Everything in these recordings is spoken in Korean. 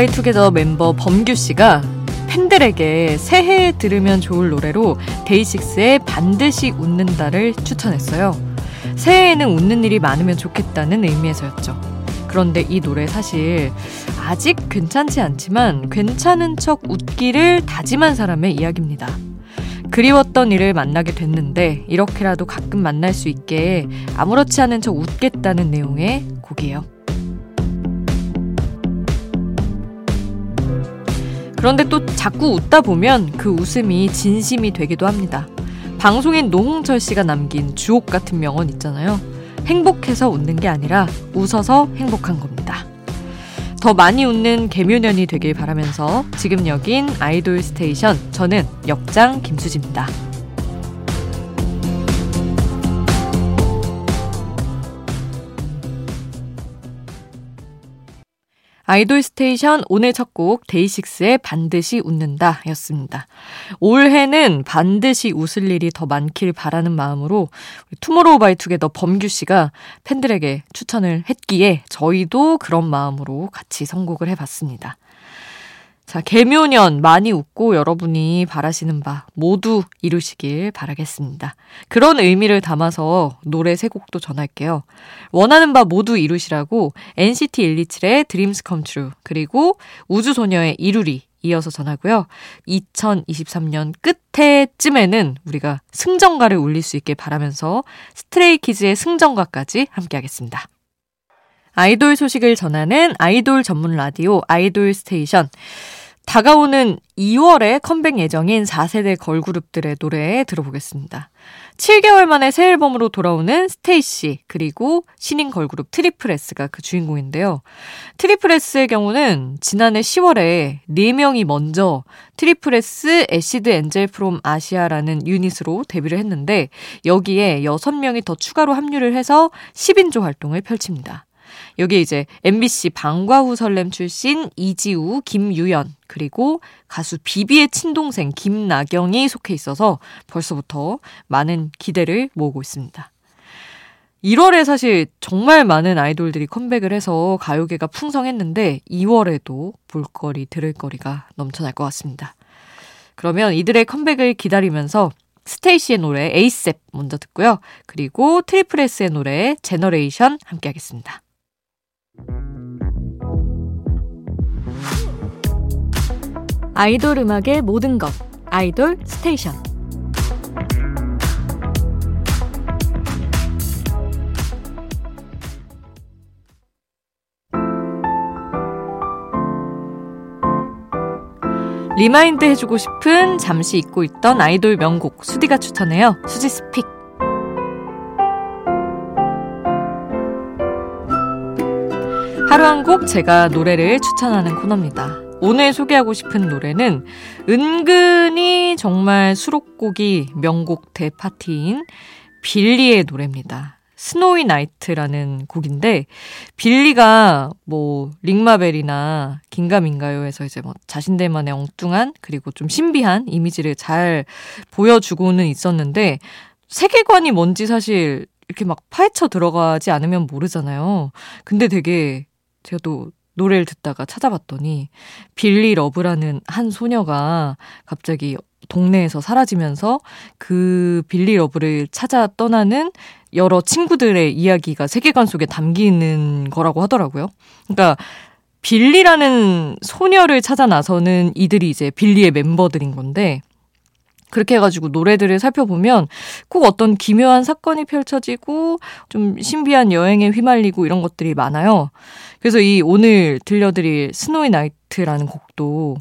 투모로우바이투게더 멤버 범규 씨가 팬들에게 새해에 들으면 좋을 노래로 데이식스의 반드시 웃는다를 추천했어요. 새해에는 웃는 일이 많으면 좋겠다는 의미에서였죠. 그런데 이 노래 사실 아직 괜찮지 않지만 괜찮은 척 웃기를 다짐한 사람의 이야기입니다. 그리웠던 일을 만나게 됐는데 이렇게라도 가끔 만날 수 있게 아무렇지 않은 척 웃겠다는 내용의 곡이에요. 그런데 또 자꾸 웃다 보면 그 웃음이 진심이 되기도 합니다. 방송인 노홍철 씨가 남긴 주옥 같은 명언 있잖아요. 행복해서 웃는 게 아니라 웃어서 행복한 겁니다. 더 많이 웃는 계묘년이 되길 바라면서 지금 여긴 아이돌 스테이션 저는 역장 김수지입니다. 아이돌 스테이션 오늘 첫 곡 데이식스의 반드시 웃는다 였습니다. 올해는 반드시 웃을 일이 더 많길 바라는 마음으로 투모로우 바이 투게더 범규 씨가 팬들에게 추천을 했기에 저희도 그런 마음으로 같이 선곡을 해봤습니다. 자, 계묘년 많이 웃고 여러분이 바라시는 바 모두 이루시길 바라겠습니다. 그런 의미를 담아서 노래 세 곡도 전할게요. 원하는 바 모두 이루시라고 NCT 127의 Dreams Come True 그리고 우주소녀의 이루리 이어서 전하고요. 2023년 끝에쯤에는 우리가 승전가를 울릴 수 있게 바라면서 스트레이키즈의 승전가까지 함께하겠습니다. 아이돌 소식을 전하는 아이돌 전문 라디오 아이돌 스테이션. 다가오는 2월에 컴백 예정인 4세대 걸그룹들의 노래 들어보겠습니다. 7개월 만에 새 앨범으로 돌아오는 스테이시, 그리고 신인 걸그룹 트리플S가 그 주인공인데요. 트리플S의 경우는 지난해 10월에 4명이 먼저 트리플S Acid Angel from Asia라는 유닛으로 데뷔를 했는데 여기에 6명이 더 추가로 합류를 해서 10인조 활동을 펼칩니다. 여기에 이제 MBC 방과후 설렘 출신 이지우, 김유연, 그리고 가수 비비의 친동생 김나경이 속해 있어서 벌써부터 많은 기대를 모으고 있습니다. 1월에 사실 정말 많은 아이돌들이 컴백을 해서 가요계가 풍성했는데 2월에도 볼거리, 들을거리가 넘쳐날 것 같습니다. 그러면 이들의 컴백을 기다리면서 스테이시의 노래 ASAP 먼저 듣고요. 그리고 트리플 S의 노래 Generation 함께 하겠습니다. 아이돌 음악의 모든 것 아이돌 스테이션 remind 해주고 싶은 잠시 잊고 있던 아이돌 명곡 수디가 추천해요. 수디's pick. 하루 한 곡 제가 노래를 추천하는 코너입니다. 오늘 소개하고 싶은 노래는 은근히 정말 수록곡이 명곡 대파티인 빌리의 노래입니다. snowy night라는 곡인데 빌리가 뭐 RING ma Bell이나 긴가민가요에서 이제 뭐 자신들만의 엉뚱한 그리고 좀 신비한 이미지를 잘 보여주고는 있었는데 세계관이 뭔지 사실 이렇게 막 파헤쳐 들어가지 않으면 모르잖아요. 근데 되게 제가 또 노래를 듣다가 찾아봤더니 빌리 러브라는 한 소녀가 갑자기 동네에서 사라지면서 그 빌리 러브를 찾아 떠나는 여러 친구들의 이야기가 세계관 속에 담기는 거라고 하더라고요. 그러니까 빌리라는 소녀를 찾아 나서는 이들이 이제 빌리의 멤버들인 건데 그렇게 해가지고 노래들을 살펴보면 꼭 어떤 기묘한 사건이 펼쳐지고 좀 신비한 여행에 휘말리고 이런 것들이 많아요. 그래서 이 오늘 들려드릴 snowy night라는 곡도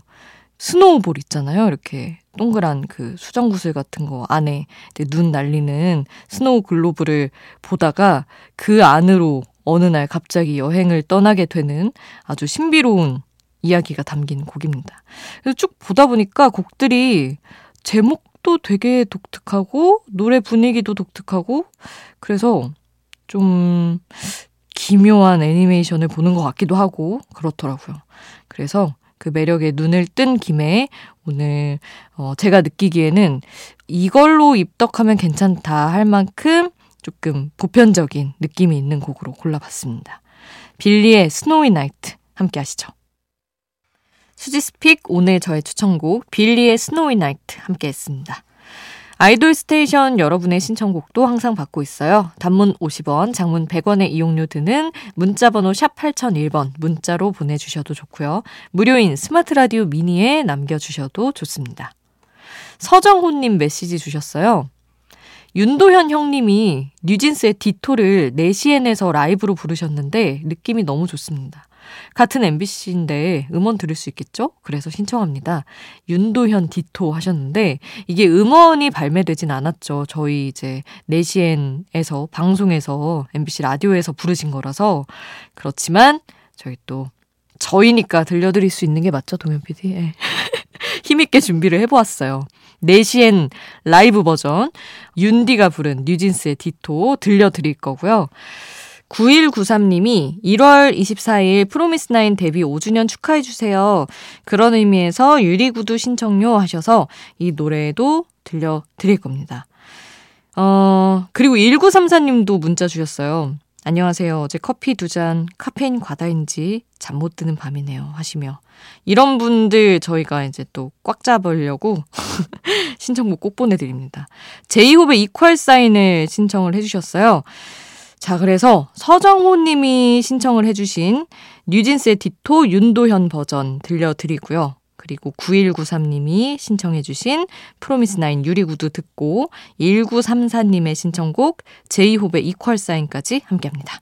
snowball 있잖아요. 이렇게 동그란 그 수정구슬 같은 거 안에 눈 날리는 snow globe를 보다가 그 안으로 어느 날 갑자기 여행을 떠나게 되는 아주 신비로운 이야기가 담긴 곡입니다. 그래서 쭉 보다 보니까 곡들이 제목도 되게 독특하고 노래 분위기도 독특하고 그래서 좀 기묘한 애니메이션을 보는 것 같기도 하고 그렇더라고요. 그래서 그 매력에 눈을 뜬 김에 오늘 어 제가 느끼기에는 이걸로 입덕하면 괜찮다 할 만큼 조금 보편적인 느낌이 있는 곡으로 골라봤습니다. 빌리의 스노이 나이트 함께 하시죠. 수디's pick 오늘 저의 추천곡 빌리의 snowy night 함께 했습니다. 아이돌 스테이션 여러분의 신청곡도 항상 받고 있어요. 단문 50원, 장문 100원의 이용료 드는 문자번호 샵 8001번 문자로 보내주셔도 좋고요. 무료인 스마트 라디오 미니에 남겨주셔도 좋습니다. 서정호님 메시지 주셨어요. 윤도현 형님이 뉴진스의 Ditto를 4시엔에서 라이브로 부르셨는데 느낌이 너무 좋습니다. 같은 MBC인데 음원 들을 수 있겠죠? 그래서 신청합니다. 윤도현 디토 하셨는데 이게 음원이 발매되진 않았죠. 저희 이제 4시엔에서 방송에서 MBC 라디오에서 부르신 거라서 그렇지만 저희 또 저희니까 들려드릴 수 있는 게 맞죠, 동현 PD? 네. 힘있게 준비를 해보았어요. 4시엔 라이브 버전, 윤디가 부른 뉴진스의 디토 들려드릴 거고요. 9193님이 1월 24일 프로미스나인 데뷔 5주년 축하해주세요. 그런 의미에서 유리구두 신청료 하셔서 이 노래도 들려드릴 겁니다. 어, 그리고 1934님도 문자 주셨어요. 안녕하세요. 어제 커피 두 잔 카페인 과다인지 잠 못 드는 밤이네요. 하시며. 이런 분들 저희가 이제 또 꽉 잡으려고 신청곡 꼭 보내드립니다. 제이홉의 이퀄 사인을 신청을 해주셨어요. 자, 그래서 서정호 님이 신청을 해주신 뉴진스의 디토 윤도현 버전 들려드리고요. 그리고 9193님이 신청해주신 프로미스나인 유리구두 듣고 1934님의 신청곡 제이홉의 이퀄 사인까지 함께합니다.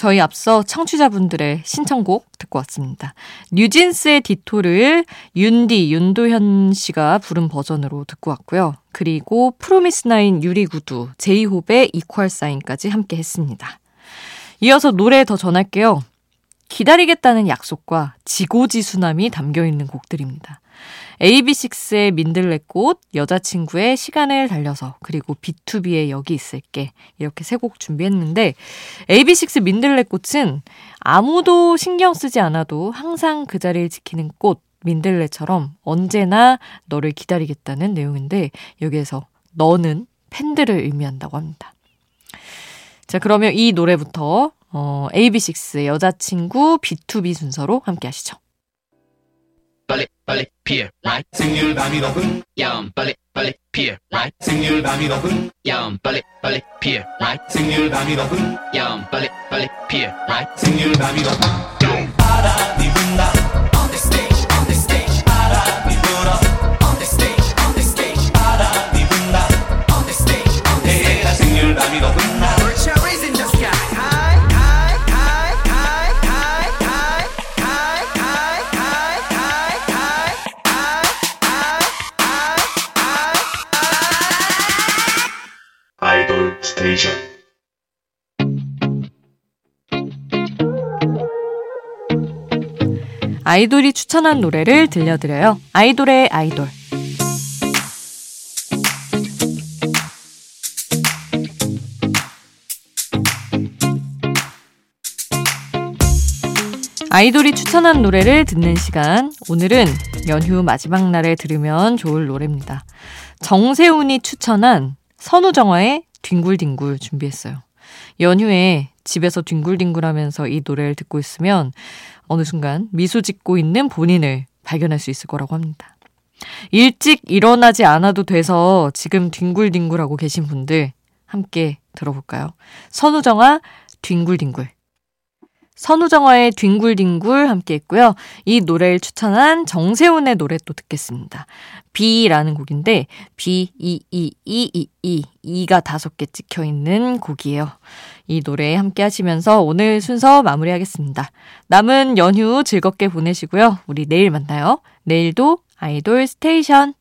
저희 앞서 청취자분들의 신청곡 듣고 왔습니다. 뉴진스의 디토를 윤디, 윤도현 씨가 부른 버전으로 듣고 왔고요. 그리고 프로미스나인 유리구두, 제이홉의 이퀄 사인까지 함께 했습니다. 이어서 노래 더 전할게요. 기다리겠다는 약속과 지고지순함이 담겨 있는 곡들입니다. AB6IX의 민들레꽃, 여자친구의 시간을 달려서, 그리고 B2B의 여기 있을게. 이렇게 세 곡 준비했는데, AB6IX 민들레꽃은 아무도 신경 쓰지 않아도 항상 그 자리를 지키는 꽃, 민들레처럼 언제나 너를 기다리겠다는 내용인데, 여기에서 너는 팬들을 의미한다고 합니다. 자, 그러면 이 노래부터, 어, AB6IX의 여자친구 B2B 순서로 함께 하시죠. 빨리 빨리 피어 라이 생률 밤이 높은 야음 빨리 빨리 피어 라이 생률 밤이 높은 야음 빨리 빨리 피어 라이 생률 밤이 높은 야음 빨리 빨리 피어 라이 생률 밤이 높은 바람이 분다 아이돌이 추천한 노래를 들려드려요. 아이돌의 아이돌. 아이돌이 추천한 노래를 듣는 시간. 오늘은 연휴 마지막 날에 들으면 좋을 노래입니다. 정세훈이 추천한 선우정아의 뒹굴뒹굴 준비했어요. 연휴에 집에서 뒹굴뒹굴 하면서 이 노래를 듣고 있으면 어느 순간 미소 짓고 있는 본인을 발견할 수 있을 거라고 합니다. 일찍 일어나지 않아도 돼서 지금 뒹굴뒹굴하고 계신 분들 함께 들어볼까요? 선우정아 뒹굴뒹굴 선우정아의 뒹굴뒹굴 함께 했고요. 이 노래를 추천한 정세훈의 노래 또 듣겠습니다. 비라는 곡인데 비, 이, 이, 이, 이, 이, 이가 다섯 개 찍혀 있는 곡이에요. 이 노래 함께 하시면서 오늘 순서 마무리하겠습니다. 남은 연휴 즐겁게 보내시고요. 우리 내일 만나요. 내일도 아이돌 스테이션.